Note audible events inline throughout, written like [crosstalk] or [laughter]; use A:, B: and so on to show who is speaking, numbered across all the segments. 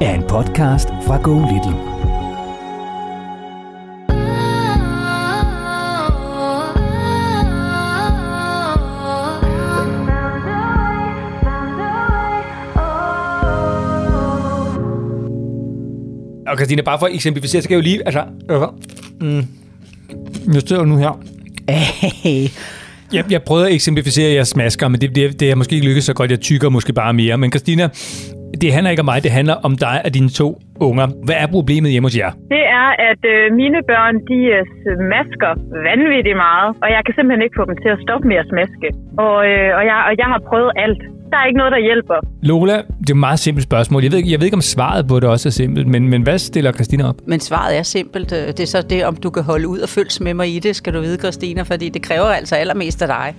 A: er en podcast fra Go Little.
B: Og Christina, bare for at eksemplificere, så kan jeg jo lige, altså, mm, jeg står nu her.
C: Hey.
B: Jeg, jeg prøvede at eksemplificere jeres masker, men det, det, det er måske ikke lykkedes så godt. Jeg tykker måske bare mere. Men Christina, det handler ikke om mig, det handler om dig og dine to unger. Hvad er problemet hjemme hos jer?
D: Det er, at øh, mine børn, de øh, smasker vanvittigt meget, og jeg kan simpelthen ikke få dem til at stoppe med at smaske. Og, øh, og, jeg, og jeg har prøvet alt. Der er ikke noget, der hjælper.
B: Lola, det er et meget simpelt spørgsmål. Jeg ved, ikke- jeg ved ikke, om svaret på det også er simpelt, men, men hvad stiller Christina op?
C: Men svaret er simpelt. Øh, Det er så det, om du kan holde ud og følges med mig i det, skal du vide, Christina, fordi det kræver altså allermest af dig.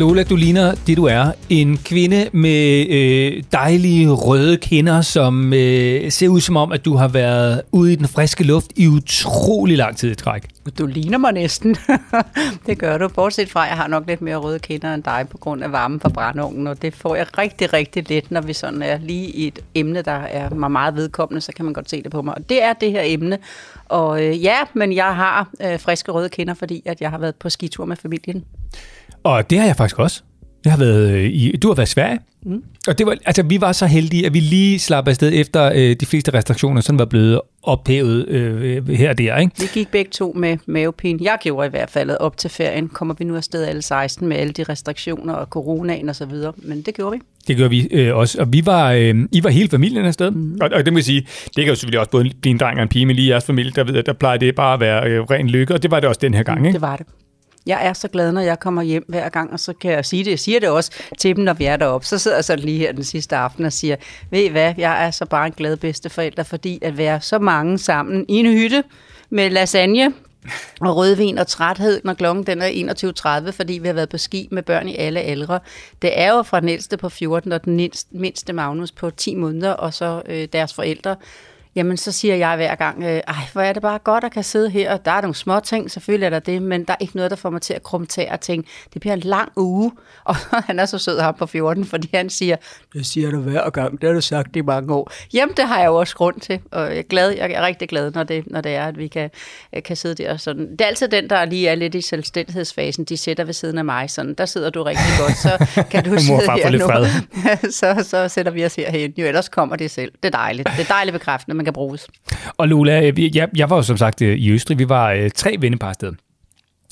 B: Lola, du ligner det, du er. En kvinde med øh, dejlige røde kinder, som øh, ser ud som om, at du har været ude i den friske luft i utrolig lang tid i træk.
C: Du ligner mig næsten. [laughs] det gør du. Bortset fra, at jeg har nok lidt mere røde kinder end dig på grund af varmen fra brændungen, og det får jeg rigtig, rigtig let, når vi sådan er lige i et emne, der er mig meget vedkommende, så kan man godt se det på mig. Og det er det her emne. Og øh, ja, men jeg har øh, friske røde kinder, fordi at jeg har været på skitur med familien.
B: Og det har jeg faktisk også. Jeg har været øh, i, du har været i Sverige. Mm. Og det var, altså, vi var så heldige, at vi lige slap afsted efter øh, de fleste restriktioner, sådan var blevet ophævet øh, her og der. Ikke?
C: Vi gik begge to med mavepine. Jeg gjorde i hvert fald op til ferien. Kommer vi nu afsted alle 16 med alle de restriktioner og coronaen og så videre. Men det gjorde vi.
B: Det gør vi øh, også. Og vi var, øh, I var hele familien afsted. Mm. Og, og det må jeg sige, det kan jo selvfølgelig også både blive en dreng og en pige, men lige jeres familie, der ved, at der plejer det bare at være øh, ren lykke. Og det var det også den her gang. Ikke?
C: Det var det. Jeg er så glad, når jeg kommer hjem hver gang, og så kan jeg sige det. Jeg siger det også til dem, når vi er deroppe. Så sidder jeg så lige her den sidste aften og siger, ved I hvad, jeg er så bare en glad bedsteforælder, fordi at være så mange sammen i en hytte med lasagne, og rødvin og træthed, når klokken den er 21.30, fordi vi har været på ski med børn i alle aldre. Det er jo fra den ældste på 14 og den mindste- mindste Magnus på 10 måneder, og så øh, deres forældre. Jamen, så siger jeg hver gang, øh, ej, hvor er det bare godt at kan sidde her. Der er nogle små ting, selvfølgelig er der det, men der er ikke noget, der får mig til at krumme og tænke, det bliver en lang uge. [laughs] Og han er så sød ham på 14, fordi han siger, det siger du hver gang, det har du sagt i mange år. Jamen, det har jeg jo også grund til, og jeg er, glad, jeg er rigtig glad, når det, når det er, at vi kan, øh, kan sidde der. Sådan. Det er altid den, der lige er lidt i selvstændighedsfasen, de sætter ved siden af mig. Sådan, der sidder du rigtig godt, så kan du [laughs] sidde her
B: lidt
C: nu. [laughs] så, så sætter vi os herhen. Jo, ellers kommer det selv. Det er dejligt. Det er dejligt bekræftende, man kan bruges.
B: Og Lola, øh, jeg, jeg var jo som sagt øh, i Østrig. Vi var øh, tre vennepar sted.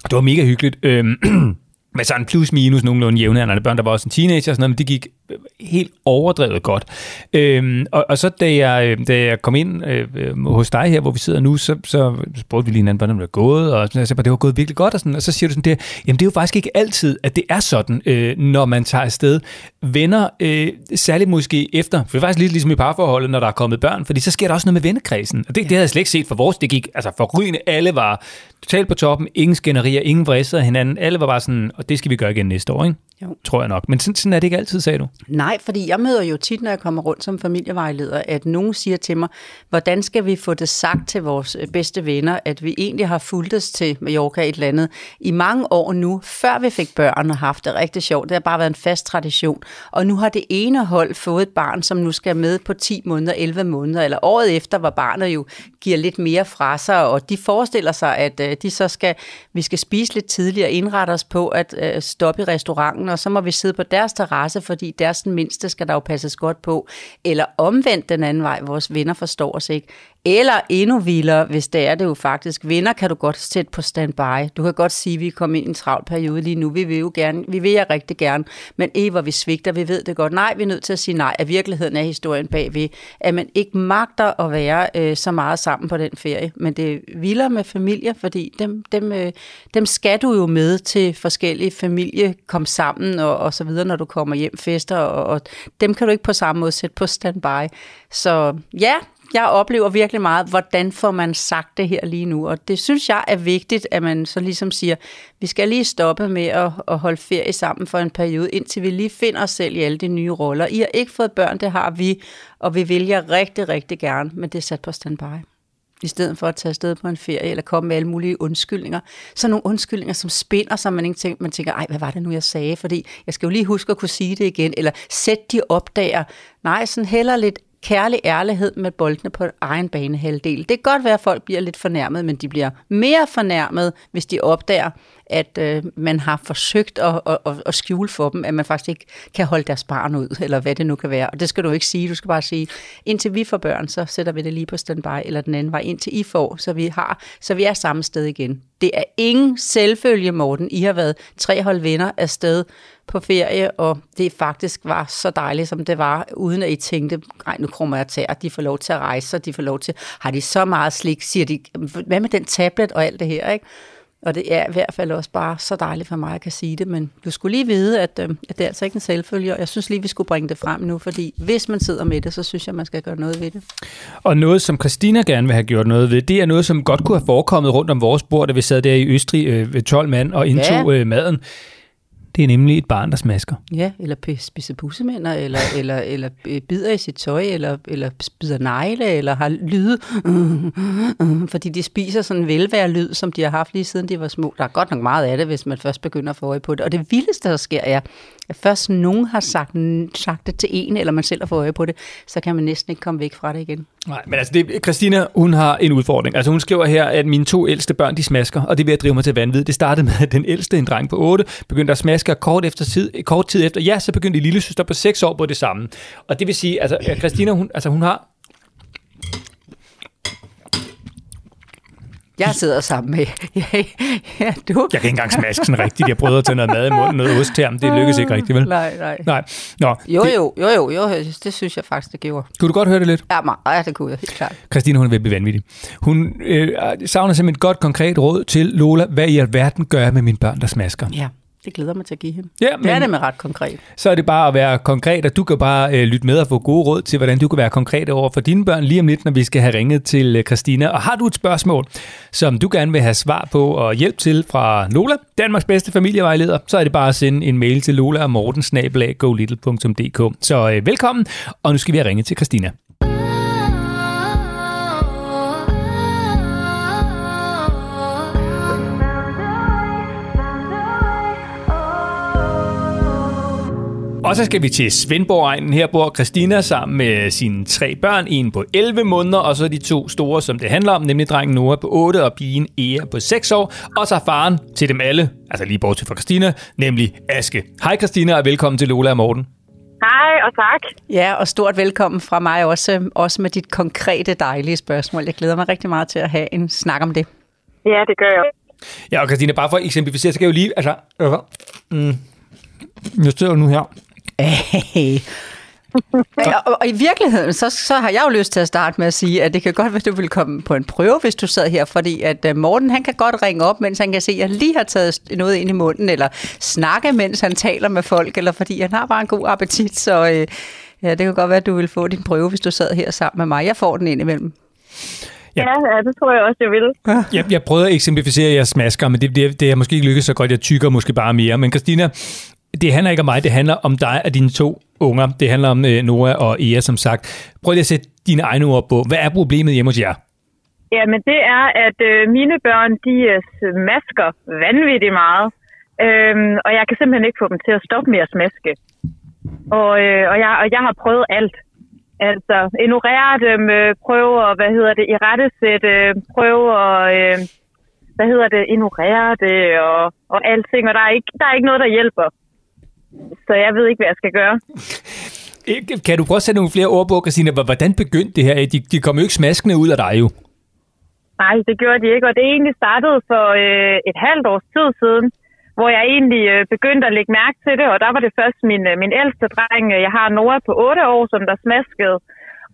B: Det var mega hyggeligt. Øhm, [clears throat] Med sådan plus minus nogenlunde jævnaldrende børn. Der var også en teenager og sådan noget, men det gik øh, helt overdrevet godt. Øhm, og, og så da jeg, øh, da jeg kom ind øh, hos dig her, hvor vi sidder nu, så, så spurgte vi lige hinanden, hvordan det var gået, og så, sagde, det var gået virkelig godt, og, sådan, og så siger du sådan der, jamen det er jo faktisk ikke altid, at det er sådan, øh, når man tager afsted. Venner, øh, særligt måske efter, for det er faktisk lidt ligesom i parforholdet, når der er kommet børn, fordi så sker der også noget med vennekredsen, og det, det havde jeg slet ikke set for vores, det gik altså forrygende, alle var totalt på toppen, ingen skænderier, ingen vrisser af hinanden, alle var bare sådan, og det skal vi gøre igen næste år, ikke?
C: Jo.
B: tror jeg nok. Men sådan, sådan er det ikke altid, sagde du.
C: Nej, fordi jeg møder jo tit, når jeg kommer rundt som familievejleder, at nogen siger til mig, hvordan skal vi få det sagt til vores øh, bedste venner, at vi egentlig har fulgt os til Mallorca et eller andet i mange år nu, før vi fik børn og haft det rigtig sjovt. Det har bare været en fast tradition. Og nu har det ene hold fået et barn, som nu skal med på 10 måneder, 11 måneder, eller året efter, hvor barnet jo giver lidt mere fra sig, og de forestiller sig, at øh, de så skal, vi skal spise lidt tidligere, indrette os på at øh, stoppe i restauranten, og så må vi sidde på deres terrasse, fordi deres den mindste skal der jo passes godt på. Eller omvendt den anden vej, vores venner forstår os ikke. Eller endnu vildere, hvis det er det jo faktisk. Venner kan du godt sætte på standby. Du kan godt sige, at vi er kommet ind i en travl periode lige nu. Vi vil jo gerne, vi vil jer rigtig gerne. Men Eva, hvor vi svigter, vi ved det godt. Nej, vi er nødt til at sige nej. At virkeligheden er historien bagved. At man ikke magter at være øh, så meget sammen på den ferie. Men det er vildere med familie, fordi dem, dem, øh, dem skal du jo med til forskellige familie, kom sammen og, og så videre, når du kommer hjem fester. Og, og dem kan du ikke på samme måde sætte på standby. Så ja, jeg oplever virkelig meget, hvordan får man sagt det her lige nu. Og det synes jeg er vigtigt, at man så ligesom siger, vi skal lige stoppe med at, at holde ferie sammen for en periode, indtil vi lige finder os selv i alle de nye roller. I har ikke fået børn, det har vi, og vi vil jer rigtig, rigtig gerne, men det er sat på standby. I stedet for at tage afsted på en ferie, eller komme med alle mulige undskyldninger. Så nogle undskyldninger, som spinder, som man ikke tænker, man tænker, ej, hvad var det nu, jeg sagde? Fordi jeg skal jo lige huske at kunne sige det igen, eller sæt de opdager. Nej, sådan heller lidt kærlig ærlighed med boldene på egen banehalvdel. Det kan godt være, at folk bliver lidt fornærmet, men de bliver mere fornærmet, hvis de opdager, at øh, man har forsøgt at, at, at, at skjule for dem, at man faktisk ikke kan holde deres barn ud, eller hvad det nu kan være. Og det skal du ikke sige. Du skal bare sige, indtil vi får børn, så sætter vi det lige på standby, eller den anden vej, indtil I får, så vi, har, så vi er samme sted igen. Det er ingen selvfølge, Morten. I har været tre hold venner afsted på ferie, og det faktisk var så dejligt, som det var, uden at I tænkte, nej, nu krummer jeg til, at de får lov til at rejse, og de får lov til, har de så meget slik, siger de, hvad med den tablet og alt det her, ikke? Og det er i hvert fald også bare så dejligt for mig, at jeg kan sige det, men du skulle lige vide, at, øh, at det er altså ikke en selvfølge, og jeg synes lige, vi skulle bringe det frem nu, fordi hvis man sidder med det, så synes jeg, man skal gøre noget ved det.
B: Og noget, som Christina gerne vil have gjort noget ved, det er noget, som godt kunne have forekommet rundt om vores bord, da vi sad der i Østrig øh, ved 12 mand og indtog
C: Ja.
B: øh, maden. Det er nemlig et barn, der smasker.
C: Ja, eller spiser bussemænder, eller, eller, eller øh, bider i sit tøj, eller, eller spider negle, eller har lyde, [laughs] fordi de spiser sådan en velværlyd, som de har haft lige siden de var små. Der er godt nok meget af det, hvis man først begynder at få øje på det. Og det vildeste, der sker, er, at først nogen har sagt, sagt det til en, eller man selv har fået øje på det, så kan man næsten ikke komme væk fra det igen.
B: Nej, men altså, det, Christina, hun har en udfordring. Altså, hun skriver her, at mine to ældste børn, de smasker, og det vil jeg drive mig til vanvid. Det startede med, at den ældste, en dreng på 8, begyndte at smaske, og kort, efter tid, kort tid efter, ja, så begyndte lille søster på 6 år på det samme. Og det vil sige, altså, at Christina, hun, altså, hun har
C: Jeg sidder sammen med, [laughs] ja, ja du.
B: Jeg kan ikke engang smaske sådan rigtigt. Jeg prøvede at tage noget mad i munden, noget ost her, men det lykkedes ikke rigtigt, vel? [laughs]
C: Nej, nej.
B: Nej. Nå,
C: Jo,
B: det,
C: jo, jo, jo, jo, det synes jeg faktisk, det gjorde.
B: Kunne du godt høre det lidt?
C: Ja, meget, ja, det kunne jeg helt klart.
B: Christine, hun er ved at blive vanvittig. Hun øh, savner simpelthen et godt, konkret råd til Lola. Hvad i alverden gør jeg med mine børn, der smasker?
C: Ja, det glæder mig til at give hende.
B: Ja,
C: Det er
B: men-
C: det med ret konkret.
B: Så er det bare at være konkret, og du kan bare øh, lytte med og få gode råd til, hvordan du kan være konkret over for dine børn lige om lidt, når vi skal have ringet til øh, Christina. Og har du et spørgsmål, som du gerne vil have svar på og hjælp til fra Lola, Danmarks bedste familievejleder, så er det bare at sende en mail til lola og morten Så øh, velkommen, og nu skal vi have ringet til Christina. Og så skal vi til Svendborg-egnen. Her bor Christina sammen med sine tre børn. En på 11 måneder, og så de to store, som det handler om, nemlig drengen Noah på 8 og pigen Ea på 6 år. Og så faren til dem alle, altså lige bortset fra Christina, nemlig Aske. Hej Christina, og velkommen til Lola og Morten.
D: Hej og tak.
C: Ja, og stort velkommen fra mig også, også med dit konkrete, dejlige spørgsmål. Jeg glæder mig rigtig meget til at have en snak om det.
D: Ja, det gør jeg.
B: Ja, og Christina, bare for at eksemplificere, så kan jeg jo lige... Altså, øh, mm, jeg står nu her.
C: Hey. Og, og i virkeligheden, så, så har jeg jo lyst til at starte med at sige, at det kan godt være, at du vil komme på en prøve, hvis du sad her, fordi at uh, Morten, han kan godt ringe op, mens han kan se, at jeg lige har taget noget ind i munden, eller snakke, mens han taler med folk, eller fordi han har bare en god appetit, så uh, ja, det kan godt være, at du vil få din prøve, hvis du sad her sammen med mig. Jeg får den ind imellem.
B: Ja.
D: Ja, det tror jeg også, jeg vil.
B: Jeg, jeg prøvede at eksemplificere jeres smasker, men det, det, det er måske ikke lykkedes så godt. Jeg tykker måske bare mere. Men Christina, det handler ikke om mig, det handler om dig og dine to unger. Det handler om øh, Nora og Ea, som sagt. Prøv lige at sætte dine egne ord på. Hvad er problemet hjemme hos jer?
D: Jamen det er, at øh, mine børn, de øh, smasker vanvittigt meget. Øhm, og jeg kan simpelthen ikke få dem til at stoppe med at smaske. Og, øh, og, jeg, og jeg har prøvet alt. Altså ignorere dem, øh, prøve at, hvad hedder det, i rettesætte, prøve at, øh, hvad hedder det, ignorere det og, og alting. Og der er, ikke, der er ikke noget, der hjælper. Så jeg ved ikke, hvad jeg skal gøre. [laughs]
B: Kan du prøve at sætte nogle flere ord på, Christina? Hvor- Hvordan begyndte det her? De, de kom jo ikke smaskende ud af dig jo.
D: Nej, det gjorde de ikke, og det er egentlig startet for øh, et halvt års tid siden, hvor jeg egentlig øh, begyndte at lægge mærke til det, og der var det først min, øh, min ældste dreng, øh, jeg har Nora på 8 år, som der smaskede.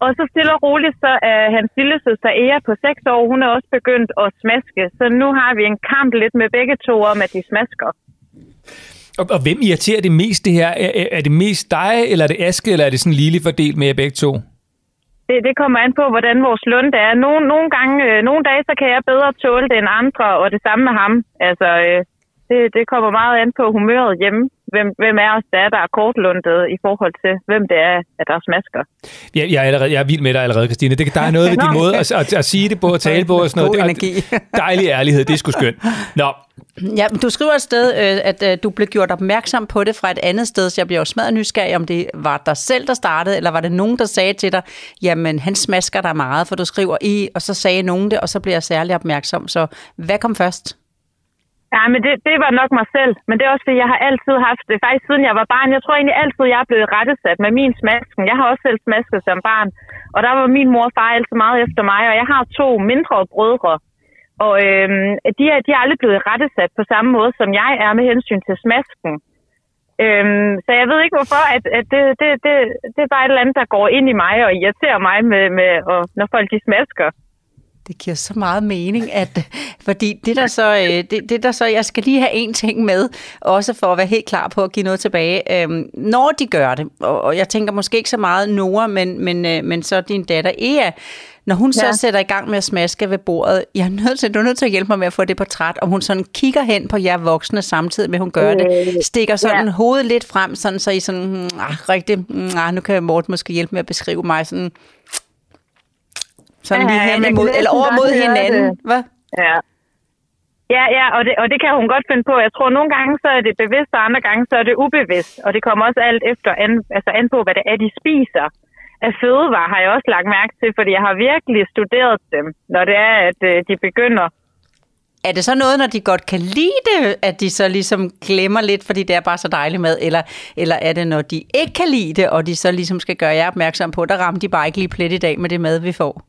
D: Og så stille og roligt, så er hans lille søster Ea på 6 år, hun er også begyndt at smaske. Så nu har vi en kamp lidt med begge to om, at de smasker.
B: Og, og hvem irriterer det mest det her? Er, er- er det mest dig, eller er det Aske, eller er det sådan lige fordelt med jer begge to?
D: Det, det kommer an på, hvordan vores lunde er. Nogle, nogle, gange, øh, nogle dage, så kan jeg bedre tåle det end andre, og det samme med ham. Altså, øh, det, det kommer meget an på humøret hjemme. Hvem, hvem er os, der er, der er kortlundet i forhold til, hvem det er, at der smasker.
B: Jeg, jeg, er, allerede, jeg er vild med dig allerede, Christine. Det, der er noget ved [laughs] din måde at, at, at sige det på, at [laughs] tale på og sådan noget.
C: God
B: Det er-
C: energi. [laughs]
B: Dejlig ærlighed, det er sgu skønt. Nå,
C: Ja, men du skriver et sted, øh, at øh, du blev gjort opmærksom på det fra et andet sted, så jeg bliver jo smadret nysgerrig, om det var dig selv, der startede, eller var det nogen, der sagde til dig, jamen han smasker dig meget, for du skriver i, og så sagde nogen det, og så bliver jeg særlig opmærksom. Så hvad kom først?
D: Ja, men det, det var nok mig selv. Men det er også fordi, jeg har altid haft det. Faktisk siden jeg var barn. Jeg tror egentlig altid, jeg er blevet rettesat med min smasken. Jeg har også selv smasket som barn. Og der var min mor og far altid meget efter mig. Og jeg har to mindre brødre. Og øhm, de, er, de er aldrig blevet rettesat på samme måde, som jeg er med hensyn til smasken. Øhm, så jeg ved ikke hvorfor, at, at det, det, det, det er bare et eller andet, der går ind i mig og irriterer mig, med, med, og, når folk de smasker.
C: Det giver så meget mening, at fordi det der så, øh, det, det der så, jeg skal lige have en ting med, også for at være helt klar på at give noget tilbage. Øhm, når de gør det, og, og jeg tænker måske ikke så meget Nora, men, men, øh, men så din datter Ea, når hun så
D: Ja.
C: sætter i gang med at smaske ved bordet, jeg er nødt til, du er nødt til at hjælpe mig med at få det portræt, om hun sådan kigger hen på jer voksne samtidig med, at hun gør
D: Øh,
C: det, stikker sådan
D: ja.
C: hovedet lidt frem, sådan, så I sådan, mm, ah, rigtig, mm, ah, nu kan Morten måske hjælpe med at beskrive mig sådan, sådan
D: Ja,
C: lige hen imod, eller over mod hinanden.
D: det.
C: Hvad?
D: Ja. Ja, ja, og det, og det kan hun godt finde på. Jeg tror, nogle gange så er det bevidst, og andre gange så er det ubevidst. Og det kommer også alt efter an, altså an på, hvad det er, de spiser. Af fødevarer har jeg også lagt mærke til, fordi jeg har virkelig studeret dem, når det er, at øh, de begynder.
C: Er det så noget, når de godt kan lide det, at de så ligesom glemmer lidt, fordi det er bare så dejligt mad, eller, eller er det, når de ikke kan lide det, og de så ligesom skal gøre jer opmærksom på, der rammer de bare ikke lige plet i dag med det mad, vi får?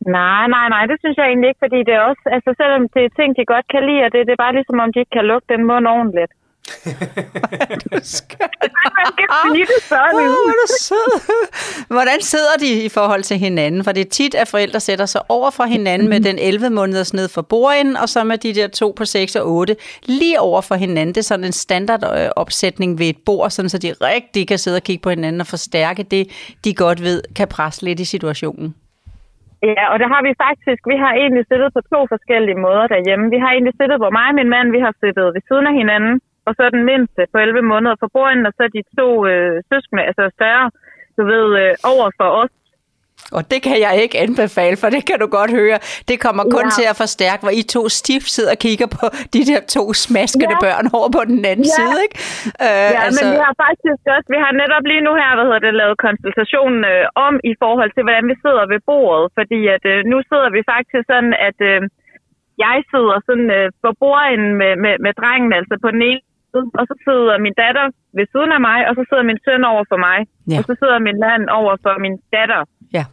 D: Nej, nej, nej, det synes jeg egentlig ikke, fordi det er også, altså selvom det er ting, de godt kan lide, og det, det er bare ligesom, om de ikke kan lukke den mund ordentligt. Man skal sige det sådan.
C: Oh, er sød. Hvordan sidder de i forhold til hinanden? For det er tit, at forældre sætter sig over for hinanden med den 11 måneders ned for bordenden, og så med de der to på 6 og 8 lige over for hinanden. Det er sådan en standard øh, opsætning ved et bord, sådan så de rigtig kan sidde og kigge på hinanden og forstærke det, de godt ved kan presse lidt i situationen.
D: Ja, og der har vi faktisk. Vi har egentlig siddet på to forskellige måder derhjemme. Vi har egentlig siddet, hvor mig og min mand, vi har siddet ved siden af hinanden. Og så den mindste på 11 måneder for bordenden, og så de to øh, søskende, altså større, du ved, øh, over for os.
C: Og det kan jeg ikke anbefale, for det kan du godt høre. Det kommer kun
D: Ja.
C: til at forstærke, hvor I to stift sidder og kigger på de der to smaskende
D: Ja.
C: børn over på den anden
D: Ja.
C: side. Ikke? Øh,
D: Ja, altså... men vi har faktisk også, vi har netop lige nu her, hvad hedder det, lavet konsultation øh, om i forhold til, hvordan vi sidder ved bordet. Fordi at øh, nu sidder vi faktisk sådan, at øh, jeg sidder sådan øh, på bordenden med, med, med drengen, altså på den ene side, og så sidder min datter ved siden af mig, og så sidder min søn over for mig.
C: Ja.
D: Og så sidder min mand over for min datter.
C: Ja.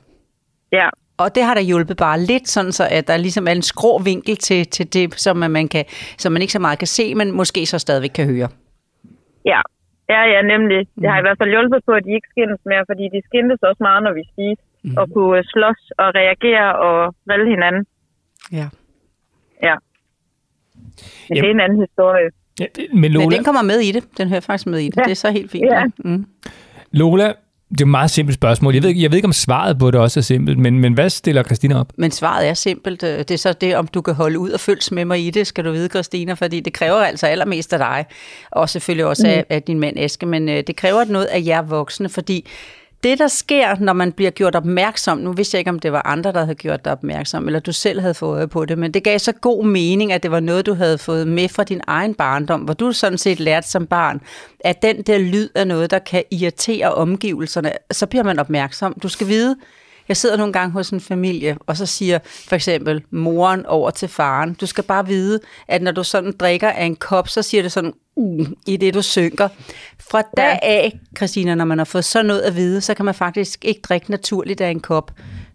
D: Ja.
C: Og det har der hjulpet bare lidt, sådan så at der ligesom er en skrå vinkel til, til det, som man, kan, som man ikke så meget kan se, men måske så stadigvæk kan høre.
D: Ja, ja, ja, nemlig. Det har i hvert fald hjulpet på, at de ikke skændes mere, fordi de skændtes også meget, når vi spiste, mm. og kunne øh, slås og reagere og drille hinanden.
C: Ja.
D: Ja. Men
B: Jamen.
D: det er en anden historie.
B: Ja, men
C: Men
B: Lola,
C: den kommer med i det. Den hører faktisk med i det.
D: Ja.
C: Det er så helt fint.
D: Ja.
C: Ja. Mm.
B: Lola, det er et meget simpelt spørgsmål. Jeg ved, ikke- jeg ved ikke, om svaret på det også er simpelt, men, men hvad stiller Christina op?
C: Men svaret er simpelt. Øh, Det er så det, om du kan holde ud og følges med mig i det, skal du vide, Christina, fordi det kræver altså allermest af dig, og selvfølgelig også af, af din mand Eske, men øh, det kræver noget af jer voksne, fordi det, der sker, når man bliver gjort opmærksom, nu vidste jeg ikke, om det var andre, der havde gjort dig opmærksom, eller du selv havde fået øje på det, men det gav så god mening, at det var noget, du havde fået med fra din egen barndom, hvor du sådan set lærte som barn, at den der lyd er noget, der kan irritere omgivelserne. Så bliver man opmærksom. Du skal vide, jeg sidder nogle gange hos en familie, og så siger for eksempel moren over til faren, du skal bare vide, at når du sådan drikker af en kop, så siger det sådan, uh, i det du synker. Fra dag af, Christina, når man har fået sådan noget at vide, så kan man faktisk ikke drikke naturligt af en kop.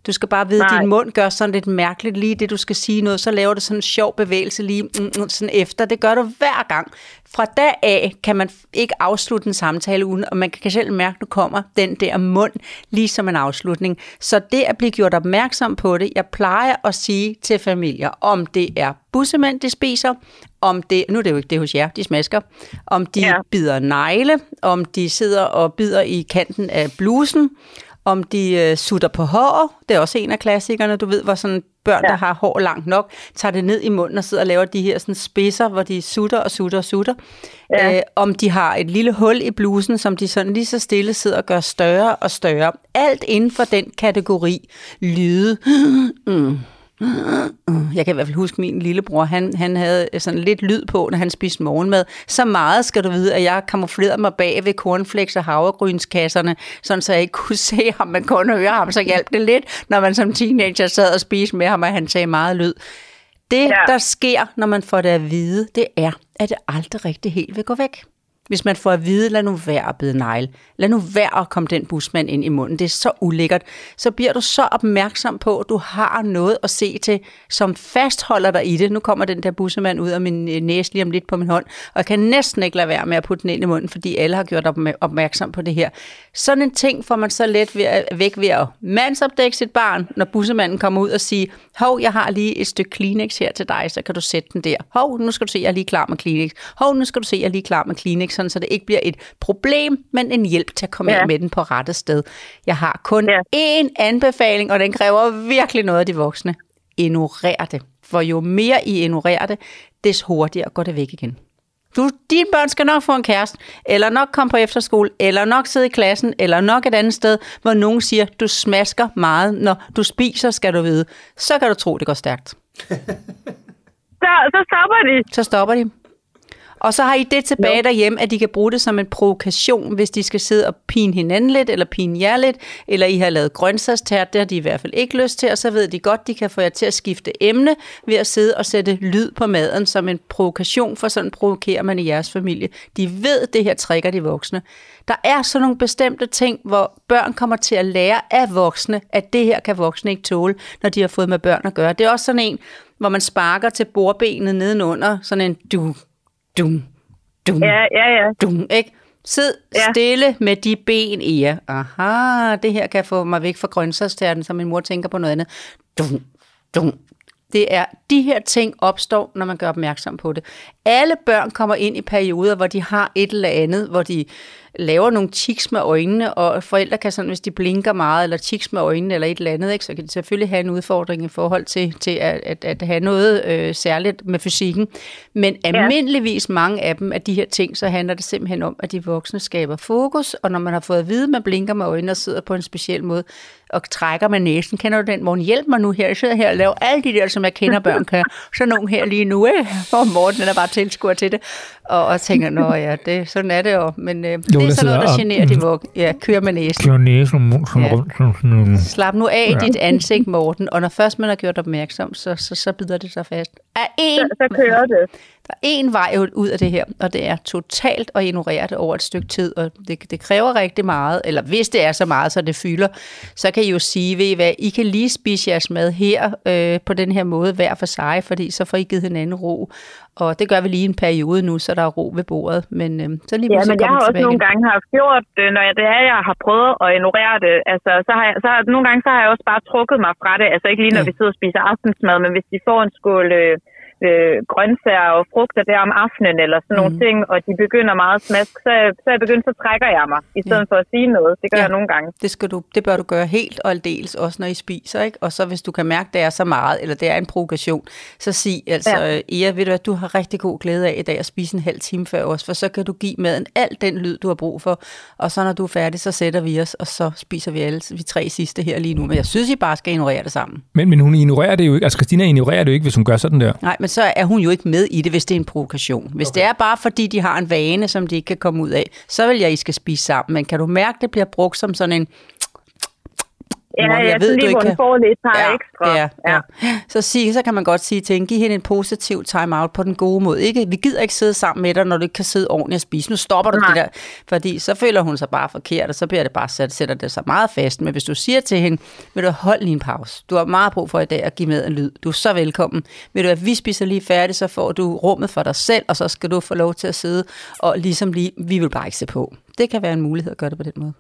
C: Du skal bare vide, at din mund gør sådan lidt mærkeligt lige det, du skal sige noget, så laver du sådan en sjov bevægelse lige mm, mm, sådan efter. Det gør du hver gang. Fra dag af kan man ikke afslutte en samtale uden, og man kan selv mærke, at nu kommer den der mund lige som en afslutning. Så det at blive gjort opmærksom på det, jeg plejer at sige til familier, om det er bussemænd, de spiser, om det, nu er det jo ikke det hos jer, de smasker, om de ja. Bider negle, om de sidder og bider i kanten af blusen, om de øh, sutter på hår. Det er også en af klassikerne. Du ved, hvor sådan børn, ja. Der har hår langt nok, tager det ned i munden og sidder og laver de her sådan spidser, hvor de sutter og sutter og sutter. Ja. Øh, om de har et lille hul i blusen, som de sådan lige så stille sidder og gør større og større. Alt inden for den kategori lyde. [gasps] Mm. Jeg kan i hvert fald huske, min lillebror, han, han havde sådan lidt lyd på, når han spiste morgenmad. Så meget skal du vide, at jeg kamuflerede mig bag ved cornflakes og havregrynskasserne, sådan så jeg ikke kunne [laughs] se ham, man kunne høre ham. Så hjalp det lidt, når man som teenager sad og spiste med ham, og han sagde meget lyd. Det, ja. Der sker, når man får det at vide, det er, at det aldrig rigtig helt vil gå væk. Hvis man får at vide, lad nu være at bide negl. Lad nu være at komme den busmand ind i munden. Det er så ulækkert. Så bliver du så opmærksom på, at du har noget at se til, som fastholder dig i det. Nu kommer den der bussemand ud af min øh, næse lige om lidt på min hånd, og jeg kan næsten ikke lade være med at putte den ind i munden, fordi alle har gjort opmærksom på det her. Sådan en ting får man så let ved at, væk ved at mandsopdække sit barn, når bussemanden kommer ud og siger, hov, jeg har lige et stykke Kleenex her til dig, så kan du sætte den der. Hov, nu skal du se, jeg er lige klar med Kleenex. Hov, nu skal du se, jeg er lige klar med Kleenex, sådan, så det ikke bliver et problem, men en hjælp til at komme ja. Ind med den på rette sted. Jeg har kun
D: Ja.
C: én anbefaling, og den kræver virkelig noget af de voksne. Ignorer det. For jo mere I ignorerer det, des hurtigere går det væk igen. Du, dine børn skal nok få en kæreste, eller nok komme på efterskole, eller nok sidde i klassen, eller nok et andet sted, hvor nogen siger, du smasker meget, når du spiser, skal du vide. Så kan du tro, det går stærkt.
D: Så, så stopper de.
C: Så stopper de. Og så har I det tilbage ja. derhjemme, at de kan bruge det som en provokation, hvis de skal sidde og pine hinanden lidt, eller pine jer lidt, eller I har lavet grøntsagstært, det har de i hvert fald ikke lyst til, og så ved de godt, de kan få jer til at skifte emne ved at sidde og sætte lyd på maden som en provokation, for sådan provokerer man i jeres familie. De ved, det her trækker de voksne. Der er sådan nogle bestemte ting, hvor børn kommer til at lære af voksne, at det her kan voksne ikke tåle, når de har fået med børn at gøre. Det er også sådan en, hvor man sparker til bordbenet nedenunder, sådan en du, dum, dum,
D: Ja, ja, ja.
C: dum, ikke? Sid ja. Stille med de ben i jer. Aha, det her kan få mig væk fra grøntsagstærten, så min mor tænker på noget andet. Dum, dum. Det er, de her ting opstår, når man gør opmærksom på det. Alle børn kommer ind i perioder, hvor de har et eller andet, hvor de laver nogle tiks med øjnene, og forældre kan sådan, hvis de blinker meget, eller tiks med øjnene, eller et eller andet, ikke, så kan de selvfølgelig have en udfordring i forhold til, til at, at, at have noget øh, særligt med fysikken. Men almindeligvis mange af dem, af de her ting, så handler det simpelthen om, at de voksne skaber fokus, og når man har fået at vide, at man blinker med øjnene og sidder på en speciel måde, og trækker med næsen. Kender du den? Morten, hjælp mig nu her. Jeg sidder her og laver alle de der, som jeg kender børn kan. Så nogen her lige nu, ikke? [laughs] Hvor Morten er bare tilskuer til det. Og, og tænker, nå ja, det, sådan er det jo. Men øh, det er
B: der
C: sådan noget, der generer de voksne. Ja, kører med næsen.
B: Kører næsen som
C: Ja.
B: rundt som sådan en...
C: Slap nu af ja. dit ansigt, Morten. Og når først man har gjort opmærksom, så, så, så bider det sig fast. Er en,
D: Så, så kører det.
C: Der er en vej ud- af det her, og det er totalt at ignorere det over et stykke tid, og det, det kræver rigtig meget, eller hvis det er så meget, så det fylder, så kan I jo sige, ved I hvad, I kan lige spise jeres mad her øh, på den her måde hver for sig, fordi så får I givet hinanden ro, og det gør vi lige en periode nu, så der er ro ved bordet, men øh, så lige
D: Ja, men jeg har også nogle gange haft gjort det, når jeg, det er, jeg har prøvet at ignorere det. Altså, så har jeg, så har, nogle gange så har jeg også bare trukket mig fra det. Altså ikke lige når
C: Ja.
D: vi sidder og spiser aftensmad, men hvis de får en skål øh, øh, grøntsager og frugter der om aftenen eller sådan mm. nogle ting, og de begynder meget at smaske, så, så jeg begyndt, så trækker jeg mig, i stedet
C: Ja.
D: for at sige noget. Det gør
C: Ja.
D: jeg nogle gange.
C: Det, skal du, det bør du gøre helt og aldeles, også når I spiser. Ikke? Og så hvis du kan mærke, at det er så meget, eller det er en provokation, så sig altså, ja. Ea, ved du at du har rigtig god glæde af i dag at spise en halv time før os, for så kan du give maden al den lyd, du har brug for. Og så når du er færdig, så sætter vi os, og så spiser vi alle vi tre sidste her lige nu. Men jeg synes, I bare skal ignorere det sammen.
B: Men, men hun ignorerer det jo ikke. Altså, Christina ignorerer det jo ikke, hvis hun gør sådan der.
C: Nej, men så er hun jo ikke med i det, hvis det er en provokation. Hvis okay. det er bare fordi, de har en vane, som de ikke kan komme ud af, så vil jeg, I skal spise sammen. Men kan du mærke, at det bliver brugt som sådan en...
D: Ja, jeg,
C: ved, du ikke kan-
D: lidt
C: ja,
D: ekstra.
C: Ja, ja. Så, sig, så kan man godt sige til hende, giv hende en positiv time-out på den gode måde. Ikke? Vi gider ikke sidde sammen med dig, når du ikke kan sidde ordentligt og spise. Nu stopper du
D: Nej.
C: det der. Fordi så føler hun sig bare forkert, og så bliver det bare sat, sætter det sig meget fast. Men hvis du siger til hende, vil du holde lige en pause. Du har meget brug for i dag at give med en lyd. Du er så velkommen. Vil du, at vi spiser lige færdigt, så får du rummet for dig selv, og så skal du få lov til at sidde og ligesom lige, vi vil bare ikke se på. Det kan være en mulighed at gøre det på den måde.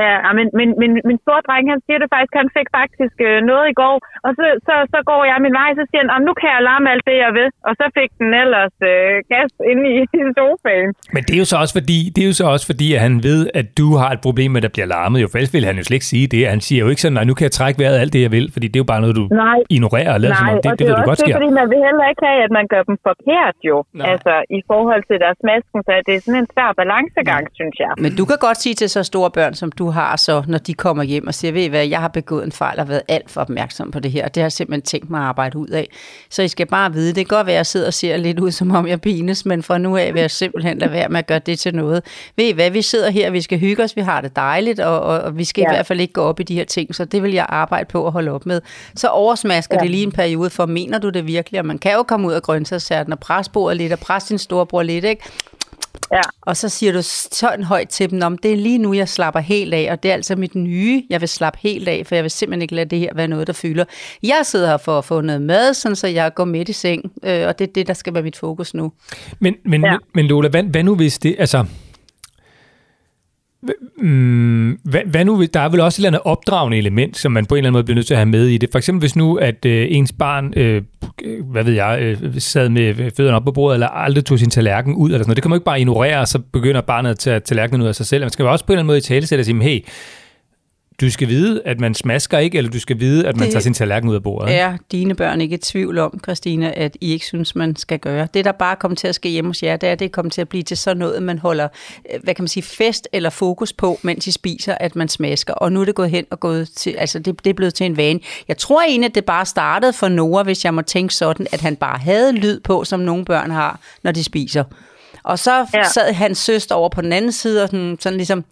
D: Ja, ja, men, men, men min store dreng, han siger det faktisk, han fik faktisk øh, noget i går, og så, så, så går jeg min vej, så siger han, "Om, nu kan jeg larme alt det, jeg vil, og så fik den ellers øh, gas inde i, i sofaen.
B: Men det er jo så også fordi, det er jo så også fordi, at han ved, at du har et problem med, at der bliver larmet. Jo, for ellers vil han jo slet ikke sige det. Han siger jo ikke sådan, nej, nu kan jeg trække vejret alt det, jeg vil, fordi det er jo bare noget, du
D: Nej.
B: ignorerer og lader som
D: Nej,
B: om. Det,
D: og
B: det,
D: det,
B: ved
D: er
B: du godt
D: det,
B: sker.
D: fordi man vil heller ikke have, at man gør dem forkert jo,
B: Nej.
D: Nej. altså i forhold til deres masken, så det er sådan en svær balancegang, synes jeg.
C: Men du kan godt sige til så store børn, som du har, så når de kommer hjem og siger, ved I hvad, jeg har begået en fejl og været alt for opmærksom på det her, og det har jeg simpelthen tænkt mig at arbejde ud af. Så I skal bare vide, det kan godt være, at jeg sidder og ser lidt ud, som om jeg pines, men fra nu af vil jeg simpelthen lade være med at gøre det til noget. Ved I hvad, vi sidder her, vi skal hygge os, vi har det dejligt, og, og, og vi skal ja. i hvert fald ikke gå op i de her ting, så det vil jeg arbejde på at holde op med. Så oversmasker ja. Det lige en periode, for mener du det virkelig? Og man kan jo komme ud af grøntsagssærten og presse bordet lidt, og presse sin storebror lidt, ikke?
D: Ja.
C: Og så siger du sådan højt til dem, om det er lige nu, jeg slapper helt af, og det er altså mit nye, jeg vil slappe helt af, for jeg vil simpelthen ikke lade det her være noget, der fylder. Jeg sidder her for at få noget mad, sådan så jeg går midt i seng, øh, og det er det, der skal være mit fokus nu.
B: Men, men, ja. Men Lola, hvad, hvad nu hvis det, altså... Mm, hvad, hvad nu, der er vel også et eller andet opdragende element, som man på en eller anden måde bliver nødt til at have med i det. For eksempel hvis nu, at øh, ens barn, øh, hvad ved jeg, øh, sad med fødderne op på bordet, eller aldrig tog sin tallerken ud, eller sådan noget. Det kan man ikke bare ignorere, og så begynder barnet at tage tallerkenen ud af sig selv. Man skal jo også på en eller anden måde i tale sætte og sige, hey, du skal vide, at man smasker ikke, eller du skal vide, at man
C: Det
B: tager sin tallerken ud af bordet.
C: Er dine børn ikke i tvivl om, Christina, at I ikke synes, man skal gøre? Det, der bare kommer til at ske hjemme hos jer, det er, at det kommer til at blive til sådan noget, man holder, øh, hvad kan man sige, fest eller fokus på, mens I spiser, at man smasker. Og nu er det gået hen og gået til, altså det, det er blevet til en vane. Jeg tror egentlig, at det bare startede for Nora, hvis jeg må tænke sådan, at han bare havde lyd på, som nogle børn har, når de spiser. Og så.
D: Ja.
C: sad hans søster over på den anden side, og sådan, sådan ligesom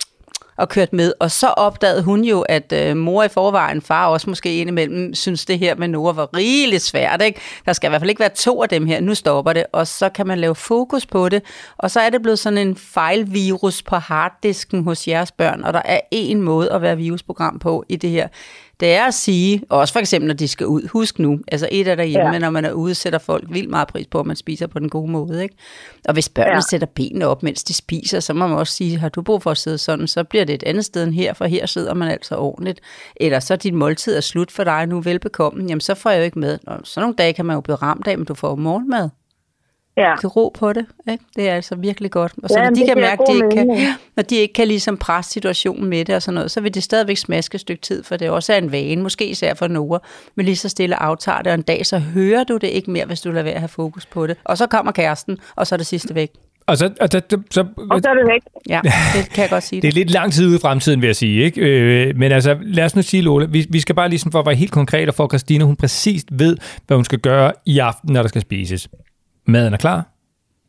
C: og kørt med. Og så opdagede hun jo, at øh, mor i forvejen, far også måske indimellem, synes det her med Nora var rigeligt svært. Ikke? Der skal i hvert fald ikke være to af dem her. Nu stopper det. Og så kan man lave fokus på det. Og så er det blevet sådan en fejlvirus på harddisken hos jeres børn. Og der er en måde at være virusprogram på i det her. Det er at sige, også for eksempel når de skal ud, husk nu, altså et er derhjemme, ja. Når man er ude, sætter folk vildt meget pris på, at man spiser på den gode måde. Ikke? Og hvis børnene ja. Sætter benene op, mens de spiser, så må man også sige, har du brug for at sidde sådan, så bliver det et andet sted end her, for her sidder man altså ordentligt. Eller så er dit måltid er slut for dig, nu velbekomme, jamen så får jeg jo ikke med. Og så nogle dage kan man jo blive ramt af, men du får jo morgenmad.
D: Ja.
C: Til ro på det, ikke? Det er altså virkelig godt. Og så
D: Ja,
C: når de kan mærke, at de ikke kan, når de ikke kan ligesom presse situationen med det og sådan noget, så vil det stadigvæk smaske et stykke tid, for det også er en vane, måske især for Nora, men lige så stille aftager det, og en dag så hører du det ikke mere, hvis du lader være at have fokus på det. Og så kommer kæresten, og så er det sidste væk.
B: Og så, og så, så,
D: Og så er det væk.
C: Ja, det kan jeg godt sige. [laughs]
B: Det er lidt lang tid ude i fremtiden, vil jeg sige. Ikke? Øh, men altså, lad os nu sige, Lola, vi, vi skal bare ligesom for at være helt konkret, og for at Christina, hun præcis ved, hvad hun skal gøre i aften, når der skal spises. Maden er klar.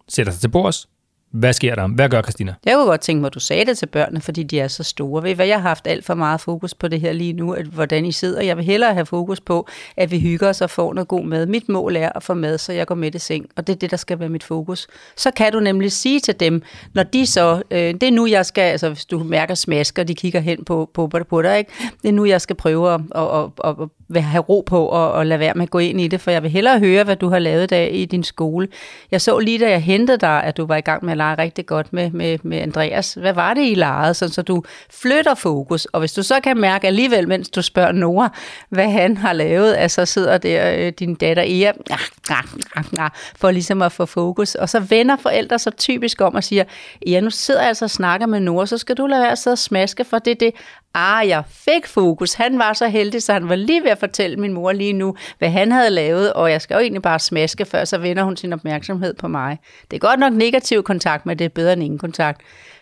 B: Sætter sig til bords. Hvad sker der? Hvad gør Christina?
C: Jeg kunne godt tænke mig, at du sagde det til børnene, fordi de er så store. Ved I hvad, jeg har haft alt for meget fokus på det her lige nu, at hvordan I sidder. Jeg vil hellere have fokus på, at vi hygger os og får noget god mad. Mit mål er at få mad, så jeg går med i seng, og det er det, der skal være mit fokus. Så kan du nemlig sige til dem, når de så, øh, det er nu, jeg skal, altså hvis du mærker smasker, de kigger hen på, på, på, dig, ikke? det er nu, jeg skal prøve at, at, at, at vil have ro på og, og lade være med at gå ind i det, for jeg vil hellere høre, hvad du har lavet der i din skole. Jeg så lige, da jeg hentede dig, at du var i gang med at lege rigtig godt med, med, med Andreas. Hvad var det, I legede, sådan, så du flytter fokus? Og hvis du så kan mærke alligevel, mens du spørger Nora, hvad han har lavet, at så sidder der øh, din datter Ea, ah, ah, ah, ah, for ligesom at få fokus. Og så vender forældre så typisk om og siger, ja, nu sidder jeg altså og snakker med Nora, så skal du lade være at sidde og smaske, for det er det, Ah, jeg fik fokus. Han var så heldig, så han var lige ved at fortælle min mor lige nu, hvad han havde lavet, og jeg skal jo egentlig bare smaske, før så vender hun sin opmærksomhed på mig. Det er godt nok negativ kontakt, men det er bedre end ingen kontakt.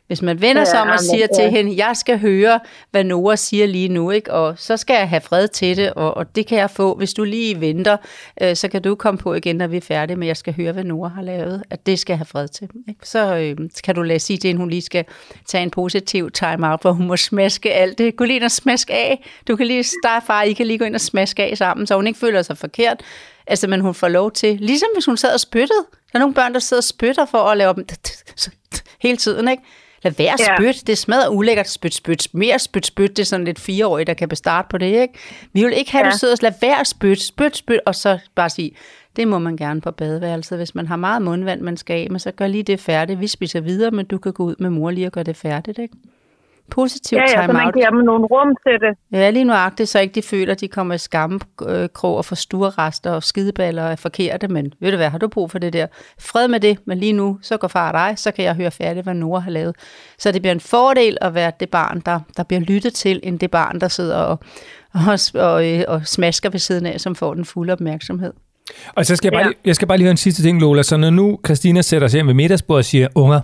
C: Hvis man vender sig om og siger
D: ja.
C: til hende, jeg skal høre, hvad Nora siger lige nu, ikke? og så skal jeg have fred til det, og, og det kan jeg få. Hvis du lige venter, øh, så kan du komme på igen, når vi er færdige, men jeg skal høre, hvad Nora har lavet, at det skal jeg have fred til. Ikke? Så øh, kan du lade sige til hende, hun lige skal tage en positiv time-out, hvor hun må smaske alt det. Gå lige ind og smaske af. Du kan lige, dig og far, I kan lige gå ind og smaske af sammen, så hun ikke føler sig forkert. Altså, men hun får lov til, ligesom hvis hun sad og spyttede. Der er nogle børn, der sidder og spytter for at lave dem [laughs] hele tiden, ikke? Lad være at
D: Ja.
C: spytte. Det smadrer ulækkert. Spyt, spyt. Mere spyt, spyt. Det er sådan lidt fireårige, der kan bestarte på det, ikke? Vi vil ikke have,
D: Ja.
C: du sidder og lad være at spyt, spyt, spyt, og så bare sige, det må man gerne på badeværelset. Hvis man har meget mundvand, man skal af med, så gør lige det færdigt. Vi spiser videre, men du kan gå ud med mor lige og gøre det færdigt, ikke? Positiv
D: Ja, ja, så man
C: time-out.
D: giver dem nogle rum til det.
C: Ja, lige nuagtigt, så ikke de føler, at de kommer i skamkrog og får stuerrester og skideballer og er forkerte, men ved du hvad, har du brug for det der? Fred med det, men lige nu, så går far og dig, så kan jeg høre færdigt, hvad Nora har lavet. Så det bliver en fordel at være det barn, der, der bliver lyttet til, end det barn, der sidder og, og, og, øh, og smasker ved siden af, som får den fulde opmærksomhed.
B: Og så skal jeg bare,
D: Ja.
B: lige, jeg skal bare lige høre en sidste ting, Lola. Så når nu Christina sætter sig hjem ved middagsbordet og siger, unger,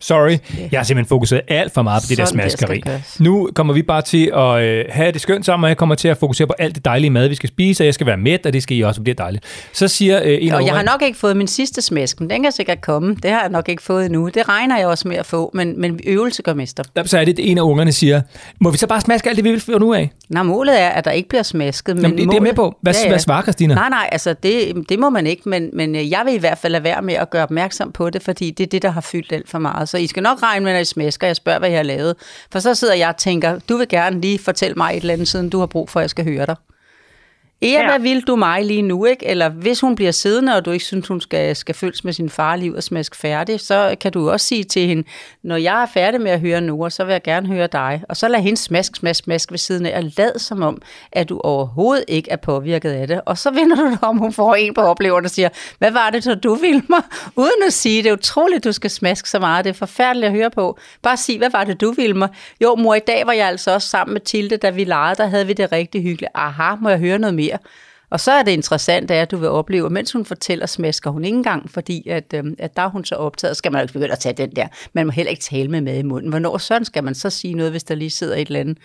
B: sorry, jeg har simpelthen fokuseret alt for meget på det der
C: Sådan der skal
B: smaskeri.
C: gøres.
B: Nu kommer vi bare til at øh, have det skønt sammen, og jeg kommer til at fokusere på alt det dejlige mad, vi skal spise, og jeg skal være mæt, og det skal I også, og det bliver dejligt. Så siger øh, en
C: Og jeg har nok ikke fået min sidste smasken. Den kan sikkert komme. Det har jeg nok ikke fået endnu. Det regner jeg også med at få, men, men øvelse gør mester.
B: så er det, en af ungerne siger, må vi så bare smaske alt det, vi vil få nu af?
C: Nej, målet er, at der ikke bliver smasket. Men
B: Jamen, det, det er med på. Hvad, ja, ja. hvad svarer Christina?
C: Nej, nej, altså det, det må man ikke, men, men øh, jeg vil i hvert fald lade være med at gøre opmærksom på det, fordi det er det, der har fyldt alt for meget. Så I skal nok regne med, når I smæsker, jeg spørger, hvad jeg har lavet. For så sidder jeg og tænker, du vil gerne lige fortælle mig et eller andet, siden du har brug for, at jeg skal høre dig. Ea, ja. Hvad vil du mig lige nu, ikke? Eller hvis hun bliver siddende, og du ikke synes, hun skal, skal følges med sin far ud og smaske færdig, så kan du også sige til hende, når jeg er færdig med at høre Nora, så vil jeg gerne høre dig. Og så lad hende smask, smask, smask ved siden af, og lad som om, at du overhovedet ikke er påvirket af det. Og så vender du dig om, hun får en på opleveren og siger, hvad var det, så du ville mig? Uden at sige, det er utroligt, du skal smaske så meget. Det er forfærdeligt at høre på. Bare sig, hvad var det, du ville mig? Jo, mor, i dag var jeg altså også sammen med Tilde, da vi legede, der havde vi det rigtig hyggeligt. Aha, må jeg høre noget mere? Og så er det interessant, at du vil opleve, mens hun fortæller, smasker hun ikke engang, fordi at, øhm, at der er hun så optaget, skal man jo ikke begynde at tage den der. Man må heller ikke tale med mad i munden. Hvornår sådan skal man så sige noget, hvis der lige sidder et eller andet?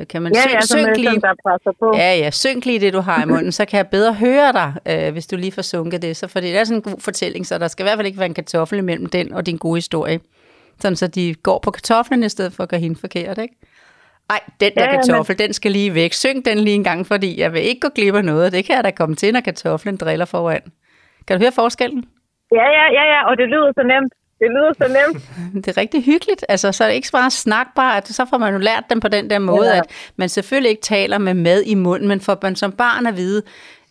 C: Øh, Kan man
D: Ja,
C: synge,
D: ja, øh,
C: lige?
D: der presser på.
C: Ja, ja, synk lige det, du har i munden, så kan jeg bedre høre dig, øh, hvis du lige får sunket det. Så for det er sådan en god fortælling, så der skal i hvert fald ikke være en kartoffel imellem den og din gode historie. Sådan så de går på kartoflen i stedet for at gøre hende forkert, ikke? Ej, den der
D: Ja,
C: ja,
D: men-
C: kartoffel, den skal lige væk. Syng den lige en gang, fordi jeg vil ikke gå glip af noget. Det kan jeg da komme til, når kartoflen driller foran. Kan du høre forskellen?
D: Ja, ja, ja, ja, og det lyder så nemt. Det lyder så nemt. [laughs]
C: Det er rigtig hyggeligt. Altså, så er det ikke bare snakbart. Så får man jo lært dem på den der måde, ja. At man selvfølgelig ikke taler med mad i munden, men får man som barn at vide,